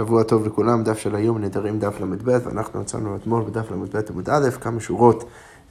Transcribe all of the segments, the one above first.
שבוע טוב לכולם, דף של היום נדרים דף ל"ב, ואנחנו יצאנו אתמול בדף ל"ב עמוד א', כמה שורות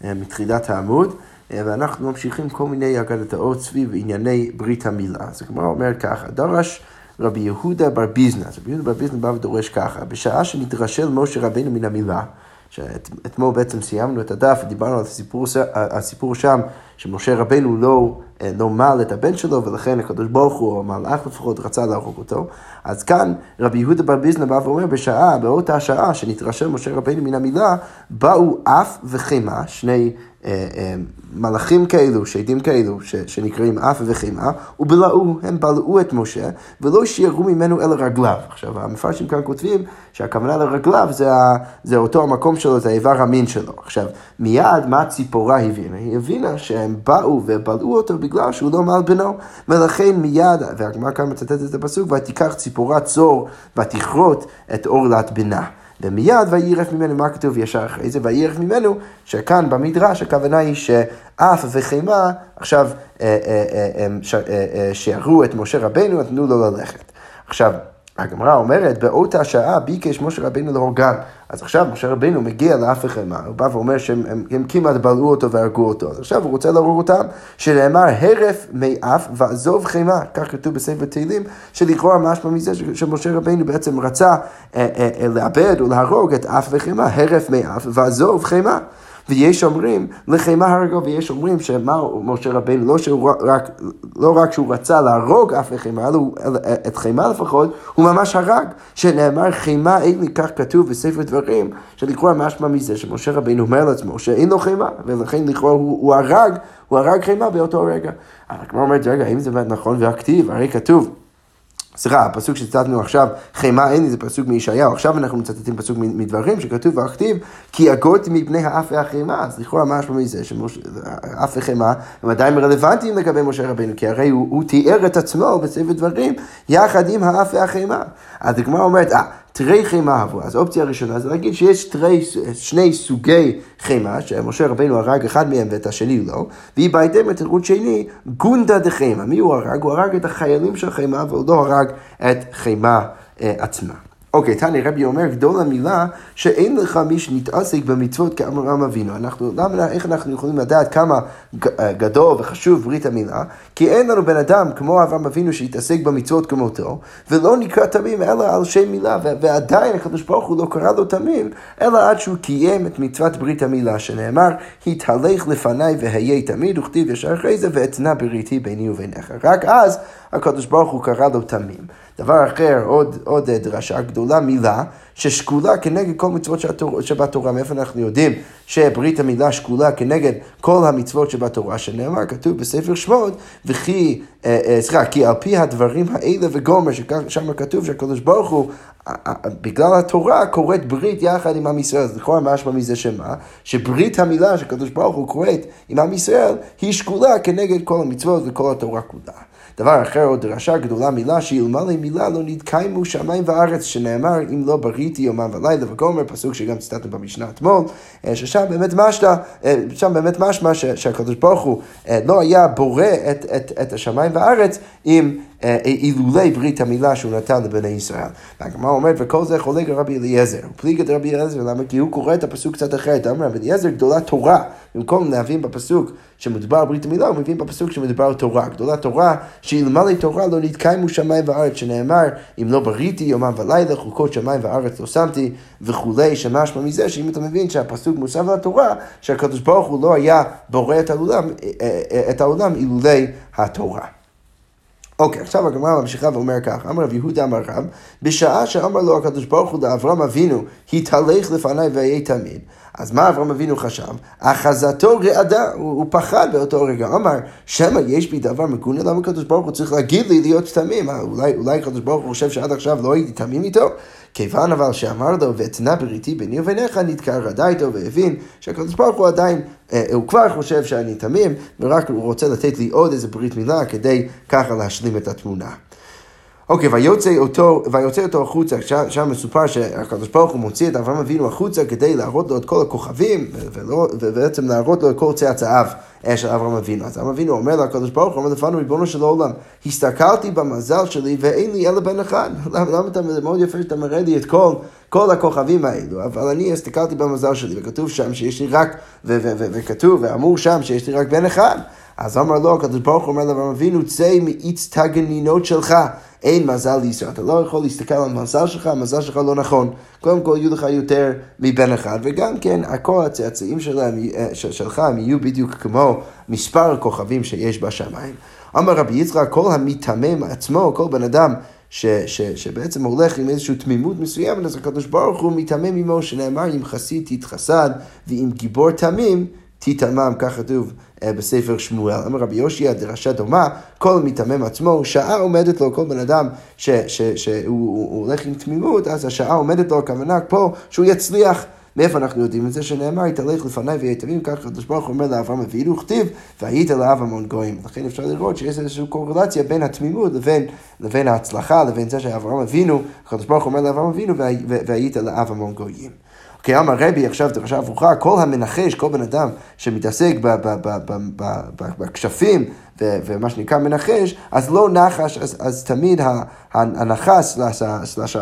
אה, מתחילת העמוד, אה, ואנחנו ממשיכים כל מיני אגדתאות סביב ענייני ברית המילה. אז הגמרא אומרת ככה, דרש רבי יהודה בר ביזנא, רבי יהודה בר ביזנא בא ודורש ככה, בשעה שנתרשל משה רבינו מן המילה, שאתמול בעצם סיימנו את הדף ודיברנו על הסיפור, הסיפור שם, שמשה רבנו לא, אה, לא מעל את הבן שלו, ולכן הקדוש ברוך הוא, או המלאך לפחות, רצה להרוג אותו. אז כאן רבי יהודה בר ביזנא בא ואומר, בשעה, באותה שעה שנתרשם משה רבנו מן המילה, באו אף וחמא, שני אה, אה, מלאכים כאלו, שדים כאלו, ש, שנקראים אף וחמא, ובלעו, הם בלעו את משה, ולא שיערו ממנו אלא רגליו. עכשיו, המפרשים כאן כותבים שהכוונה לרגליו זה, זה אותו המקום שלו, זה האיבר המין שלו. עכשיו, מיד מה ציפורה הבינה? היא הבינה שהם באו ובלעו אותו בגלל שהוא לא מעל בנו, ולכן מיד, והגמרא כאן מצטטת את הפסוק, ותיקח ציפורה צור ותכרות את עורלת בנה. ומיד וירף ממנו, מה כתוב ישר אחרי זה? וירף ממנו, שכאן במדרש הכוונה היא שאף וחמא עכשיו אה, אה, אה, שיערו את משה רבנו, נתנו לו ללכת. עכשיו, הגמרא אומרת, באותה שעה ביקש משה רבינו להורגן. אז עכשיו משה רבינו מגיע לאף אחד מה, הוא בא ואומר שהם הם, הם כמעט בלעו אותו והרגו אותו. אז עכשיו הוא רוצה להרוג אותם, שנאמר הרף מאף ועזוב חימה. כך כתוב בספר תהילים, שלכאורה משמע מזה שמשה רבינו בעצם רצה אה, אה, אה, לאבד או להרוג את אף וחימה, הרף מאף ועזוב חימה. ויש אומרים לחימה הרגו, ויש אומרים שמה משה רבינו, לא, לא רק שהוא רצה להרוג אף לחימה, אלא את חימה לפחות, הוא ממש הרג, שנאמר חימה אין לי, כך כתוב בספר דברים, שלכאורה משמע מזה שמשה רבינו אומר לעצמו שאין לו חימה, ולכן לכאורה הוא, הוא הרג, הוא הרג חימה באותו רגע. הגמרא אומרת, רגע, האם זה באמת נכון והכתיב? הרי כתוב. סליחה, הפסוק שציטטנו עכשיו, חמא אין לי, זה פסוק מישעיהו, עכשיו אנחנו מצטטים פסוק מדברים שכתוב והכתיב, כי הגותי מפני האף והחמא, אז לכאורה מה משמע מזה, שאף וחמא הם עדיין רלוונטיים לגבי משה רבינו, כי הרי הוא, הוא תיאר את עצמו בספר דברים יחד עם האף והחמא. אז הגמרא אומרת, אה, תרי חימה עברו. אז האופציה הראשונה זה להגיד שיש תרי, שני סוגי חימה, שמשה רבינו הרג אחד מהם ואת השני לא, והיא בהתאם לתירוץ שני, גונדה דחימה. מי הוא הרג? הוא הרג את החיילים של חימה, והוא לא הרג את חימה אה, עצמה. אוקיי, תני רבי אומר, גדול המילה שאין לך מי שנתעסק במצוות כאמרם אבינו. אנחנו, למה, איך אנחנו יכולים לדעת כמה אה, גדול וחשוב ברית המילה? כי אין לנו בן אדם כמו אברהם אבינו שהתעסק במצוות כמותו, ולא נקרא תמים אלא על שם מילה, ועדיין הקדוש ברוך הוא לא קרא לו תמים, אלא עד שהוא קיים את מצוות ברית המילה, שנאמר, התהלך לפניי והיה תמיד, וכתיב ישר אחרי זה, ואתנה בריתי ביני וביניך. רק אז הקדוש ברוך הוא קרא לו תמים. דבר אחר, עוד, עוד דרשה גדולה, מילה ששקולה כנגד כל מצוות שבתורה. מאיפה אנחנו יודעים שברית המילה שקולה כנגד כל המצוות שבתורה, שנאמר, כתוב בספר שמות, וכי, אה, אה, סליחה, כי על פי הדברים האלה וגומר, ששם כתוב שהקדוש ברוך הוא בגלל התורה קוראת ברית יחד עם עם ישראל, אז לכאורה משמע מזה שמה? שברית המילה שקדוש ברוך הוא קוראת עם עם ישראל, היא שקולה כנגד כל המצוות וכל התורה כולה. דבר אחר, עוד דרשה גדולה מילה, שאלמלא מילה לא נתקיימו שמיים וארץ, שנאמר אם לא בריתי יומם ולילה וגומר, פסוק שגם ציטטנו במשנה אתמול, אה, ששם באמת משמע, אה, שם באמת משמע שהקדוש ברוך הוא אה, לא היה בורא את, את, את השמיים וארץ אם אילולי ברית המילה שהוא נתן לבני ישראל. והגמרא אומרת, וכל זה חולק רבי אליעזר. הוא פליג את רבי אליעזר, למה? כי הוא קורא את הפסוק קצת אחרת. אמר רבי אליעזר גדולה תורה. במקום להבין בפסוק שמדובר ברית המילה, הוא מבין בפסוק שמדובר תורה. גדולה תורה, שאלמלא תורה לא נתקיימו שמיים וארץ, שנאמר, אם לא בריתי יומם ולילה, חוקות שמיים וארץ לא שמתי, וכולי, שמשמע מזה, שאם אתה מבין שהפסוק מוסף לתורה, שהקדוש ברוך הוא לא היה בורא את העולם, את העולם אילולי התורה. אוקיי, עכשיו הגמרא ממשיכה ואומר כך, אמר רב יהודה אמר רב, בשעה שאמר לו הקדוש ברוך הוא לאברהם אבינו, התהלך לפניי ואהיה תמיד. אז מה אברהם אבינו חשב? אחזתו רעדה, הוא, הוא פחד באותו רגע, אמר, שמא יש בי דבר מגונה, למה הקדוש ברוך הוא צריך להגיד לי להיות תמים? אולי, אולי הקדוש ברוך הוא חושב שעד עכשיו לא הייתי תמים איתו? כיוון אבל שאמר לו, ואתנה בריתי ביני וביניך, נתקע רדה איתו והבין שהקדוש ברוך הוא עדיין, אה, הוא כבר חושב שאני תמים, ורק הוא רוצה לתת לי עוד איזה ברית מילה כדי ככה להשלים את התמונה. אוקיי, ויוצא אותו, ויוצא אותו החוצה, שם, שם מסופר שהקדוש ברוך הוא מוציא את אברהם אבינו החוצה כדי להראות לו את כל הכוכבים, ולא, ובעצם להראות לו את כל צאצאיו של אברהם אבינו. אז אברהם אבינו אומר לקדוש ברוך הוא, אומר לפנינו ריבונו של העולם, הסתכלתי במזל שלי ואין לי אלא בן אחד. למה, למה אתה, מאוד יפה שאתה מראה לי את כל, כל הכוכבים האלו, אבל אני הסתכלתי במזל שלי, וכתוב שם שיש לי רק, וכתוב, ואמור שם שיש לי רק בן אחד. אז אמר לו, הקדוש ברוך הוא אומר לאברהם אבינו, צא מאיץ תגנינות שלך, אין מזל לישראל. אתה לא יכול להסתכל על המזל שלך, המזל שלך לא נכון. קודם כל יהיו לך יותר מבן אחד, וגם כן, כל הצאצאים אה, שלך הם יהיו בדיוק כמו מספר הכוכבים שיש בשמיים. אמר רבי יצחק, כל המתמם עצמו, כל בן אדם ש, ש, שבעצם הולך עם איזושהי תמימות מסוימת, אז הקדוש ברוך הוא מתמם עמו, שנאמר, אם חסיד תתחסד, ואם גיבור תמים תתמם, כך כתוב אה, בספר שמואל. אמר רבי יושע, דרשה דומה, כל מיתמם עצמו, שעה עומדת לו, כל בן אדם שהוא הולך עם תמימות, אז השעה עומדת לו, הכוונה פה שהוא יצליח. מאיפה אנחנו יודעים את זה? שנאמר, התהלך לפניי ויתמים, כך הקדוש ברוך הוא אומר לאברהם אבינו, כתיב, והיית לאב המון גויים. לכן אפשר לראות שיש איזושהי קורלציה בין התמימות לבין, לבין ההצלחה, לבין זה שאברהם אבינו, הקדוש ברוך הוא אומר לאברהם אבינו, והיית לאב המון גויים. כי אמר רבי עכשיו דרשה הפוכה, כל המנחש, כל בן אדם שמתעסק בכשפים ומה שנקרא מנחש, אז לא נחש, אז, אז תמיד הנחש, סלש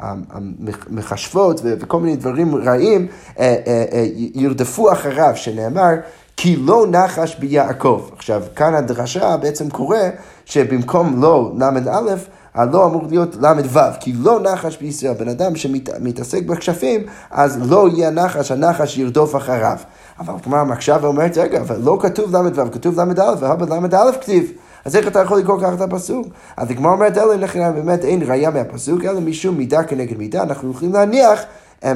המכשפות וכל מיני דברים רעים אה, אה, אה, ירדפו אחריו, שנאמר כי לא נחש ביעקב. עכשיו, כאן הדרשה בעצם קורא שבמקום לא ל"א, הלא אמור להיות ל"ו, כי לא נחש בישראל. בן אדם שמתעסק בכשפים, אז לא יהיה נחש, הנחש ירדוף אחריו. אבל כלומר, מקשה ואומרת, רגע, אבל לא כתוב ל"ו, כתוב ל"א, והבה ל"א כתיב. אז איך אתה יכול לקרוא ככה את הפסוק? אז הגמרא אומרת, אלא נכנע, באמת אין ראייה מהפסוק, אלא משום מידה כנגד מידה, אנחנו יכולים להניח אה,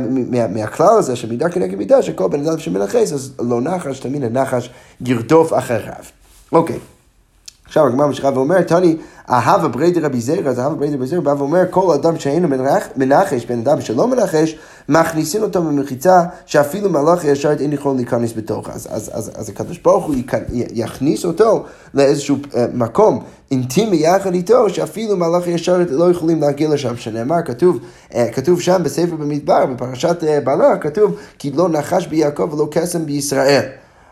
מהכלל הזה של מידה כנגד מידה, שכל בן אדם שמנכס, אז לא נחש, תמיד הנחש ירדוף אחריו. אוקיי. עכשיו הגמרא ממשיכה ואומרת, תני, אהבה בריה דרבי זירא, אז אהבה בריה דרבי זירא בא ואומר, כל אדם שאינו מנחש, בן אדם שלא מנחש, מכניסים אותו במחיצה, שאפילו מלאך השרת אין יכול להיכנס בתוך. אז, אז, אז, אז הקדוש ברוך הוא יכניס אותו לאיזשהו uh, מקום אינטימי יחד איתו, שאפילו מלאכי השרת לא יכולים להגיע לשם, שנאמר, כתוב, uh, כתוב שם בספר במדבר, בפרשת uh, בלק, כתוב, כי לא נחש ביעקב ולא קסם בישראל.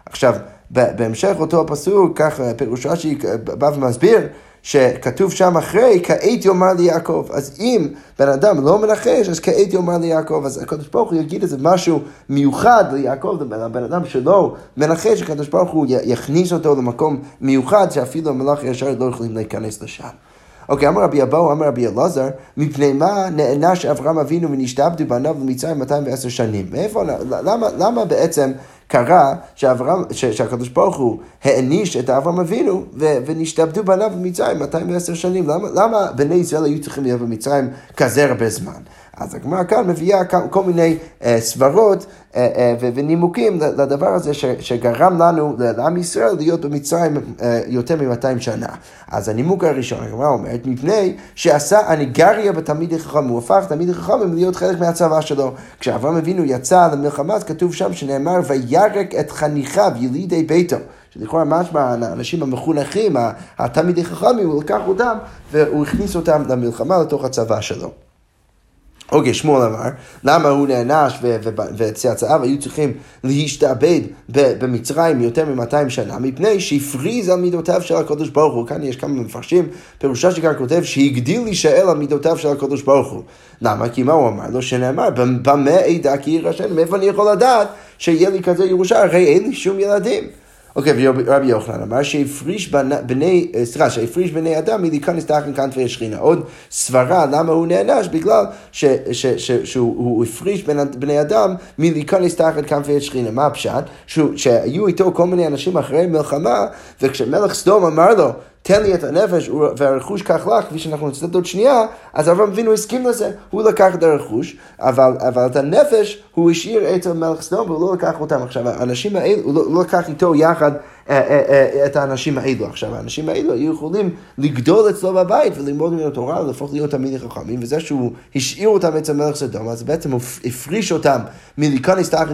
עכשיו, בהמשך אותו הפסוק, ככה פירוש רש"י בא ומסביר, שכתוב שם אחרי, כעת יאמר ליעקב. אז אם בן אדם לא מנחש, אז כעת יאמר ליעקב. אז הקדוש ברוך הוא יגיד איזה משהו מיוחד ליעקב, לבן אדם שלא מנחש, הקדוש ברוך הוא יכניס אותו למקום מיוחד, שאפילו המלאך ישר לא יכולים להיכנס לשם. אוקיי, אמר רבי אבאו, אמר רבי אלעזר, מפני מה נענש אברהם אבינו ונשתעבדו בניו למצרים 210 שנים? מאיפה, למה, למה בעצם קרה שאברהם, שהקדוש ברוך הוא העניש את אברהם אבינו ונשתעבדו בניו במצרים 210 שנים? למה, למה בני ישראל היו צריכים להיות במצרים כזה הרבה זמן? אז הגמרא כאן מביאה כל מיני אה, סברות אה, אה, ונימוקים לדבר הזה ש, שגרם לנו, לעם ישראל, להיות במצרים יותר מ-200 שנה. אז הנימוק הראשון, הגמרא אומרת, מפני שעשה הניגריה בתלמידי חכמים, הוא הפך תלמידי חכמים להיות חלק מהצבא שלו. כשאברהם אבינו יצא למלחמה, אז כתוב שם שנאמר, וירק את חניכיו, ילידי ביתו. שלכאורה משמע האנשים המחונכים, התלמידי חכמים, הוא לקח אותם והוא הכניס אותם למלחמה לתוך הצבא שלו. אוקיי, שמואל אמר, למה הוא נענש וצאצאיו היו צריכים להשתעבד במצרים יותר מ-200 שנה? מפני שהפריז על מידותיו של הקדוש ברוך הוא. כאן יש כמה מפרשים, פירושה שכאן כותב שהגדיל להישאל על מידותיו של הקדוש ברוך הוא. למה? כי מה הוא אמר לו? שנאמר, במה אדע כי ירשם? מאיפה אני יכול לדעת שיהיה לי כזה ירושה? הרי אין לי שום ילדים. אוקיי, ורבי יוחנן אמר שהפריש בני, אה, סליחה, שהפריש בני אדם מלהיכנס תחת כנפי השכינה. עוד סברה למה הוא נענש, בגלל שהוא הפריש בני אדם מלהיכנס תחת כנפי השכינה. מה הפשט? שהיו איתו כל מיני אנשים אחרי מלחמה, וכשמלך סדום אמר לו, תן לי את הנפש והרכוש קח לך, כפי שאנחנו נצטט עוד שנייה, אז אברהם אבינו הסכים לזה, הוא לקח את הרכוש, אבל, אבל את הנפש הוא השאיר אצל מלך סדום והוא לא לקח אותם. עכשיו, האנשים האלה, הוא לא, לא לקח איתו יחד את האנשים האלו. עכשיו, האנשים האלו היו יכולים לגדול אצלו בבית וללמוד ממנו תורה ולהפוך להיות תלמידי חכמים, וזה שהוא השאיר אותם אצל מלך סדום, אז בעצם הוא הפריש אותם מלהיכנס תחת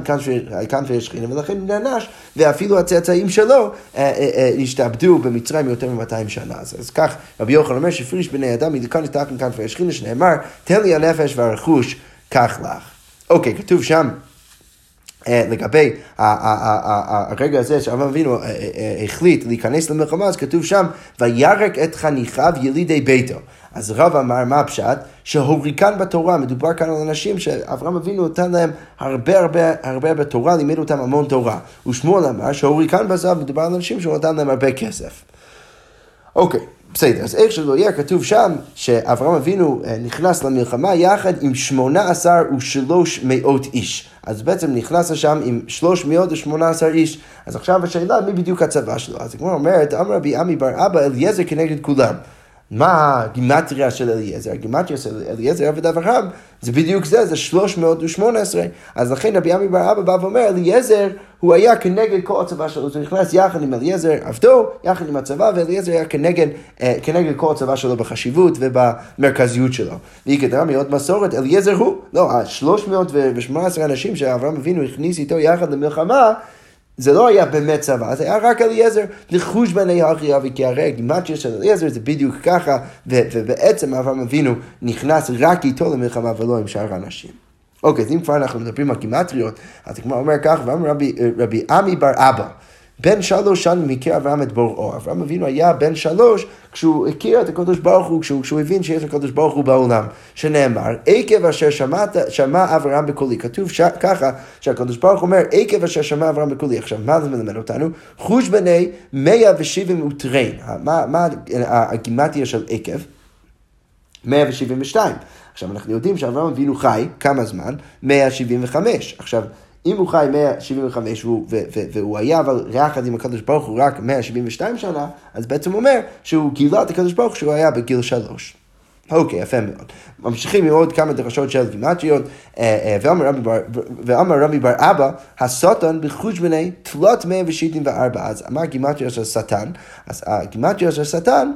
כנפי השכינה, ולכן הוא נענש, ואפילו הצאצאים שלו השתעבדו במצרים יותר מ-200 שנה. אז, כך רבי יוחנן אומר שהפריש בני אדם מלהיכנס תחת כנפי השכינה, שנאמר, תן לי הנפש והרכוש, קח לך. אוקיי, כתוב שם. לגבי הרגע הזה שאברהם אבינו החליט להיכנס למלחמה, אז כתוב שם, וירק את חניכיו ילידי ביתו. אז רב אמר, מה הפשט? שהוריקן בתורה, מדובר כאן על אנשים שאברהם אבינו נתן להם הרבה הרבה הרבה בתורה, לימד אותם המון תורה. ושמואל אמר שהוריקן בזהב, מדובר על אנשים שהוא נתן להם הרבה כסף. אוקיי, בסדר, אז איך שלא יהיה, כתוב שם שאברהם אבינו נכנס למלחמה יחד עם שמונה עשר ושלוש מאות איש. אז בעצם נכנס לשם עם 318 איש. אז עכשיו השאלה, מי בדיוק הצבא שלו? אז כמו אומרת, אמר רבי עמי בר אבא, אליעזר כנגד כולם. מה הגימטריה של אליעזר? הגימטריה של אליעזר עבד אברהם, זה בדיוק זה, זה 318. אז לכן רבי עמי בר אבא בא ואומר, אליעזר הוא היה כנגד כל הצבא שלו, הוא נכנס יחד עם אליעזר עבדו, יחד עם הצבא, ואליעזר היה כנגד, אה, כנגד כל הצבא שלו בחשיבות ובמרכזיות שלו. והיא כדרה מאוד מסורת, אליעזר הוא, לא, ה-318 אנשים שאברהם אבינו הכניס איתו יחד למלחמה, זה לא היה באמת צבא, זה היה רק אליעזר, נחוש בני אחי אבי, כי הרי הגימטריה של אליעזר זה בדיוק ככה, ובעצם אברהם אבינו נכנס רק איתו למלחמה ולא עם שאר האנשים. אוקיי, אז אם כבר אנחנו מדברים על גימטריות, אז כמו אומר כך, ואמר רבי עמי בר אבא, בן שלוש שנים הכיר אברהם את בוראו. אברהם אבינו היה בן שלוש כשהוא הכיר את הקדוש ברוך הוא, כשהוא, כשהוא הבין שיש הקדוש ברוך הוא בעולם, שנאמר, עקב אשר שמעת, שמע אברהם בקולי. כתוב ש... ככה, שהקדוש ברוך אומר, עקב אשר שמע אברהם בקולי. עכשיו, מה זה מלמד אותנו? חוש בני מאה ושבעים וטרין. מה, מה הגימטיה של עקב? 172. עכשיו, אנחנו יודעים שאברהם אבינו חי, כמה זמן? 175. עכשיו, אם הוא חי 175 והוא, ו, ו, והוא היה אבל יחד עם הקדוש ברוך הוא רק 172 שנה, אז בעצם אומר שהוא גילה את הקדוש ברוך הוא שהוא היה בגיל שלוש. אוקיי, יפה מאוד. ממשיכים עם עוד כמה דרשות של גימטריות, אה, אה, ואמר רבי בר אבא, הסוטן בחוש בני תלות 174. אז אמר גימטריה של שטן, אז הגימטריה של שטן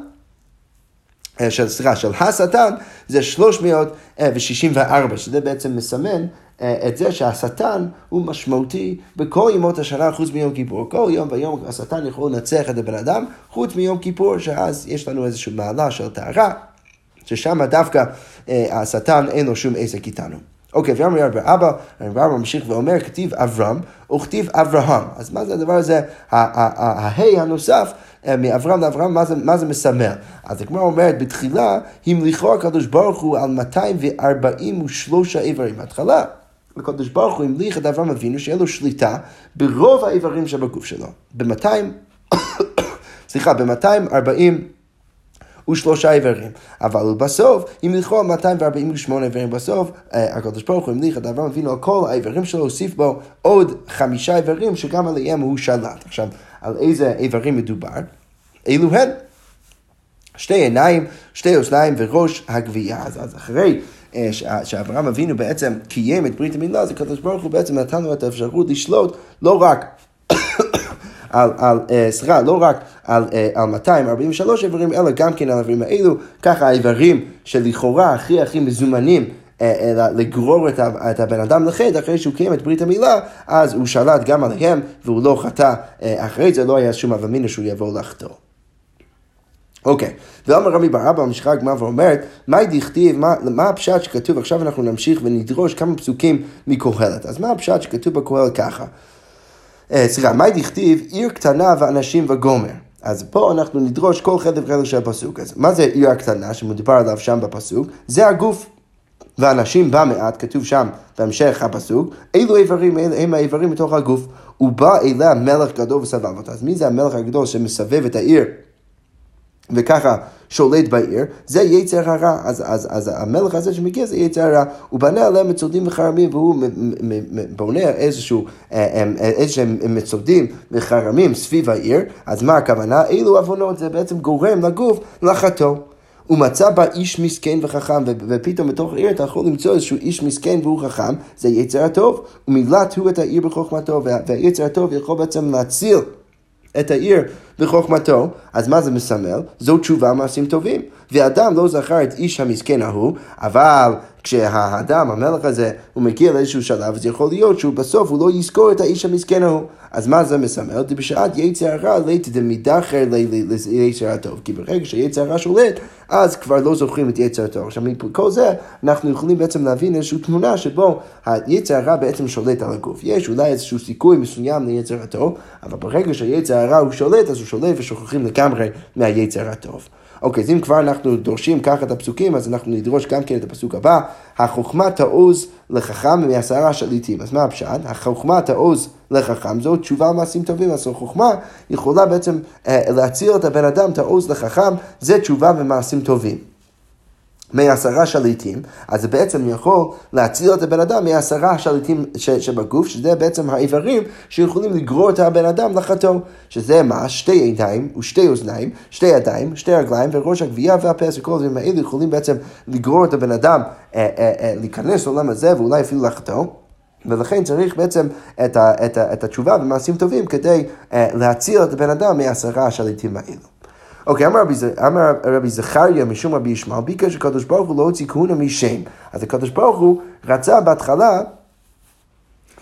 אה, של, סליחה, של השטן זה 364, שזה בעצם מסמן אה, את זה שהשטן הוא משמעותי בכל ימות השנה חוץ מיום כיפור. כל יום ויום השטן יכול לנצח את הבן אדם, חוץ מיום כיפור, שאז יש לנו איזושהי מעלה של טהרה, ששם דווקא אה, השטן אין לו שום עסק איתנו. אוקיי, ואמר רבי אבא, רבי אבא ממשיך ואומר, כתיב אברהם, וכתיב אברהם. אז מה זה הדבר הזה, ההי הנוסף אה, מאברהם לאברהם, מה זה, מה זה מסמל? אז הגמרא אומרת, בתחילה המליכו הקדוש ברוך הוא על 243 איברים. בהתחלה, הקדוש ברוך הוא המליך את אברהם אבינו שיהיה לו שליטה ברוב האיברים שבגוף שלו. ב-200, סליחה, ב-240 ושלושה איברים. אבל בסוף, אם נלכו על 248 איברים בסוף, אה, הקדוש ברוך הוא המליך את אברהם אבינו על כל האיברים שלו, הוסיף בו עוד חמישה איברים שגם עליהם הוא שלט. עכשיו, על איזה איברים מדובר? אילו הן? שתי עיניים, שתי אוזניים וראש הגבייה. אז, אז אחרי שאברהם אבינו בעצם קיים את ברית המילה, אז הקדוש ברוך הוא בעצם נתן לו את האפשרות לשלוט לא רק על, על אה, סליחה, לא רק על, אה, על 243 איברים, אלא גם כן על האיברים האלו, ככה האיברים שלכאורה הכי הכי מזומנים לגרור את הבן אדם לחטא אחרי שהוא קיים את ברית המילה, אז הוא שלט גם עליהם והוא לא חטא אחרי זה, לא היה שום אבמינו שהוא יבוא לחטוא. אוקיי, ואומר רבי בר אבא, ממשיכה הגמרא ואומרת, מה דכתיב, מה, הפשט שכתוב, עכשיו אנחנו נמשיך ונדרוש כמה פסוקים מקהלת. אז מה הפשט שכתוב בקהלת ככה? אה, סליחה, מה דכתיב, עיר קטנה ואנשים וגומר. אז פה אנחנו נדרוש כל חלק וחלק של הפסוק. הזה. מה זה עיר הקטנה שמדובר עליו שם בפסוק? זה הגוף. ואנשים בה מעט, כתוב שם בהמשך הפסוק, אילו איברים הם האיברים בתוך הגוף. ובא אליה מלך גדול וסבב אותה. אז מי זה המלך הגדול שמסבב את העיר וככה שולט בעיר, זה יצר הרע. אז, אז, אז המלך הזה שמגיע זה יצר הרע. הוא בנה עליהם מצודים וחרמים, והוא בונה איזשהו, אה, אה, איזשהם מצודים וחרמים סביב העיר. אז מה הכוונה? אילו עוונות זה בעצם גורם לגוף לחטוא. הוא מצא בה איש מסכן וחכם, ופתאום בתוך העיר אתה יכול למצוא איזשהו איש מסכן והוא חכם, זה יצר הטוב. ומילת הוא את העיר בחוכמתו, והיצר הטוב יכול בעצם להציל את העיר בחוכמתו, אז מה זה מסמל? זו תשובה מעשים טובים. ואדם לא זכר את איש המסכן ההוא, אבל כשהאדם, המלך הזה, הוא מגיע לאיזשהו שלב, אז יכול להיות שהוא בסוף הוא לא יזכור את האיש המסכן ההוא. אז מה זה מסמל? זה בשעת יצר הרע לית דמידחר ליצר הטוב. כי ברגע שיצר הרע שולט, אז כבר לא זוכרים את יצר הטוב. עכשיו, מכל זה, אנחנו יכולים בעצם להבין איזושהי תמונה שבו היצר הרע בעצם שולט על הגוף. יש אולי איזשהו סיכוי מסוים ליצר הטוב, אבל ברגע שהיצר הרע הוא שולט, אז הוא שולט ושוכחים לגמרי מהיצר הטוב. אוקיי, אז אם כבר אנחנו דורשים ככה את הפסוקים, אז אנחנו נדרוש גם כן את הפסוק הבא, החוכמה תעוז לחכם מעשרה שליטים. אז מה הפשט? החוכמה תעוז לחכם, זו תשובה מעשים טובים, אז החוכמה יכולה בעצם אה, להציל את הבן אדם, תעוז לחכם, זה תשובה ומעשים טובים. מעשרה שליטים, אז זה בעצם יכול להציל את הבן אדם מעשרה שליטים שבגוף, שזה בעצם האיברים שיכולים לגרור את הבן אדם לחתו, שזה מה? שתי עיניים ושתי אוזניים, שתי ידיים, שתי רגליים וראש הגבייה והפה, וכל הדברים האלה יכולים בעצם לגרור את הבן אדם אה, אה, אה, להיכנס לעולם הזה ואולי אפילו לחתו. ולכן צריך בעצם את, ה, את, ה, את התשובה במעשים טובים כדי אה, להציל את הבן אדם מעשרה השליטים האלו. אוקיי, אמר רבי זכריה משום רבי ישמעאל, ביקש שקדוש ברוך הוא לא הוציא כהונה משם. אז הקדוש ברוך הוא רצה בהתחלה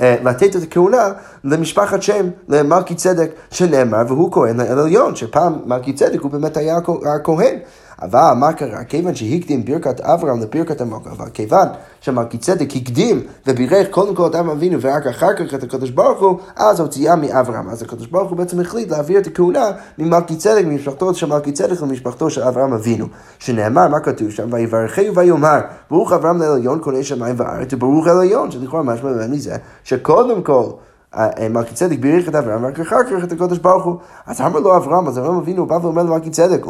אה, לתת את הכהונה למשפחת שם, למלכי צדק, שנאמר, והוא כהן לאל עליון, שפעם מלכי צדק הוא באמת היה הכהן. אבל מה קרה? כיוון שהקדים ברכת אברהם לברכת המלכה, אבל כיוון שמלכי צדק הקדים ובירך קודם כל את אברהם אבינו ורק אחר כך את הקדוש ברוך הוא, אז הוציאה מאברהם. אז הקדוש ברוך הוא בעצם החליט להעביר את הכהונה ממלכי צדק, ממשפחתו של מלכי צדק למשפחתו של אברהם אבינו. שנאמר, מה כתוב שם? ויברכהו ויאמר, ברוך אברהם לעליון קונה שמיים וארץ, וברוך העליון, שלכאורה משמע מזה, שקודם כל מלכי צדק בירך את אברהם, ורק אחר כך את הקודש ברוך הוא. אז אמר לו אברהם, אז אברהם אבינו בא ואומר למלכי צדק,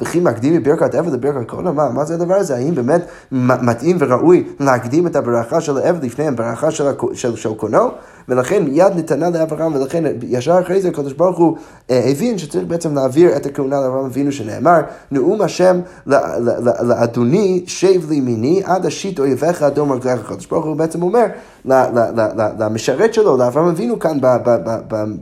וכי מקדים מברכת עבד לברכת קודש? מה, מה זה הדבר הזה? האם באמת מתאים וראוי להקדים את הברכה של העבד לפני הברכה של קונו? ולכן מיד נתנה לאברהם, ולכן ישר אחרי זה הקדוש ברוך הוא אה, הבין שצריך בעצם להעביר את הכהונה לאברהם אבינו שנאמר, נאום השם לאדוני שב לימיני עד אשית אויביך אדום רגליך. הקדוש ברוך הוא בעצם אומר למשרת שלו, לאברהם אבינו כאן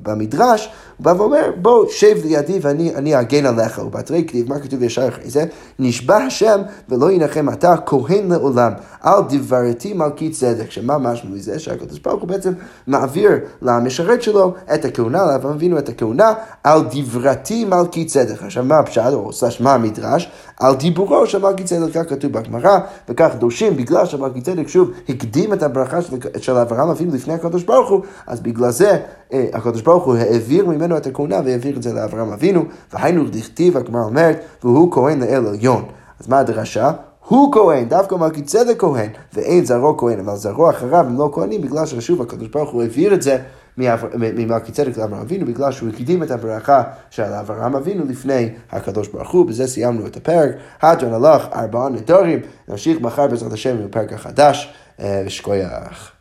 במדרש, הוא בא ואומר, בוא, שב לידי ואני אגן עליך. ובתרי כתיב, מה כתוב ישר אחרי זה? נשבע השם ולא ינחם אתה, כהן לעולם, על דברתי מלכי צדק. שמה משמעו מזה? שהקדוש ברוך הוא בעצם מעביר למשרת שלו את הכהונה, לאברהם אבינו את הכהונה, על דברתי מלכי צדק. עכשיו, מה הפשט, או סלש מה המדרש? על דיבורו של מלכי צדק, כך כתוב בגמרא, וכך דורשים, בגלל שמלכי צדק שוב הקדים את הברכה של, של אברהם אבינו לפני הקדוש ברוך הוא, אז בגלל זה אה, הקדוש ברוך הוא העביר ממנו את הכהונה והעביר את זה לאברהם אבינו, והיינו דכתיב, הגמרא אומרת, והוא כהן לאל עליון. אז מה הדרשה? הוא כהן, דווקא מלכי צדק כהן, ואין זרעו כהן, אבל זרעו אחריו הם לא כהנים, בגלל ששוב הקדוש ברוך הוא העביר את זה ממלכי צדק לאברהם אבינו, בגלל שהוא הקדים את הברכה של אברהם אבינו לפני הקדוש ברוך הוא. בזה סיימנו את הפרק. הדרן הלך ארבעה נדרים, נמשיך מחר בעזרת השם עם הפרק החדש, ושכוייח.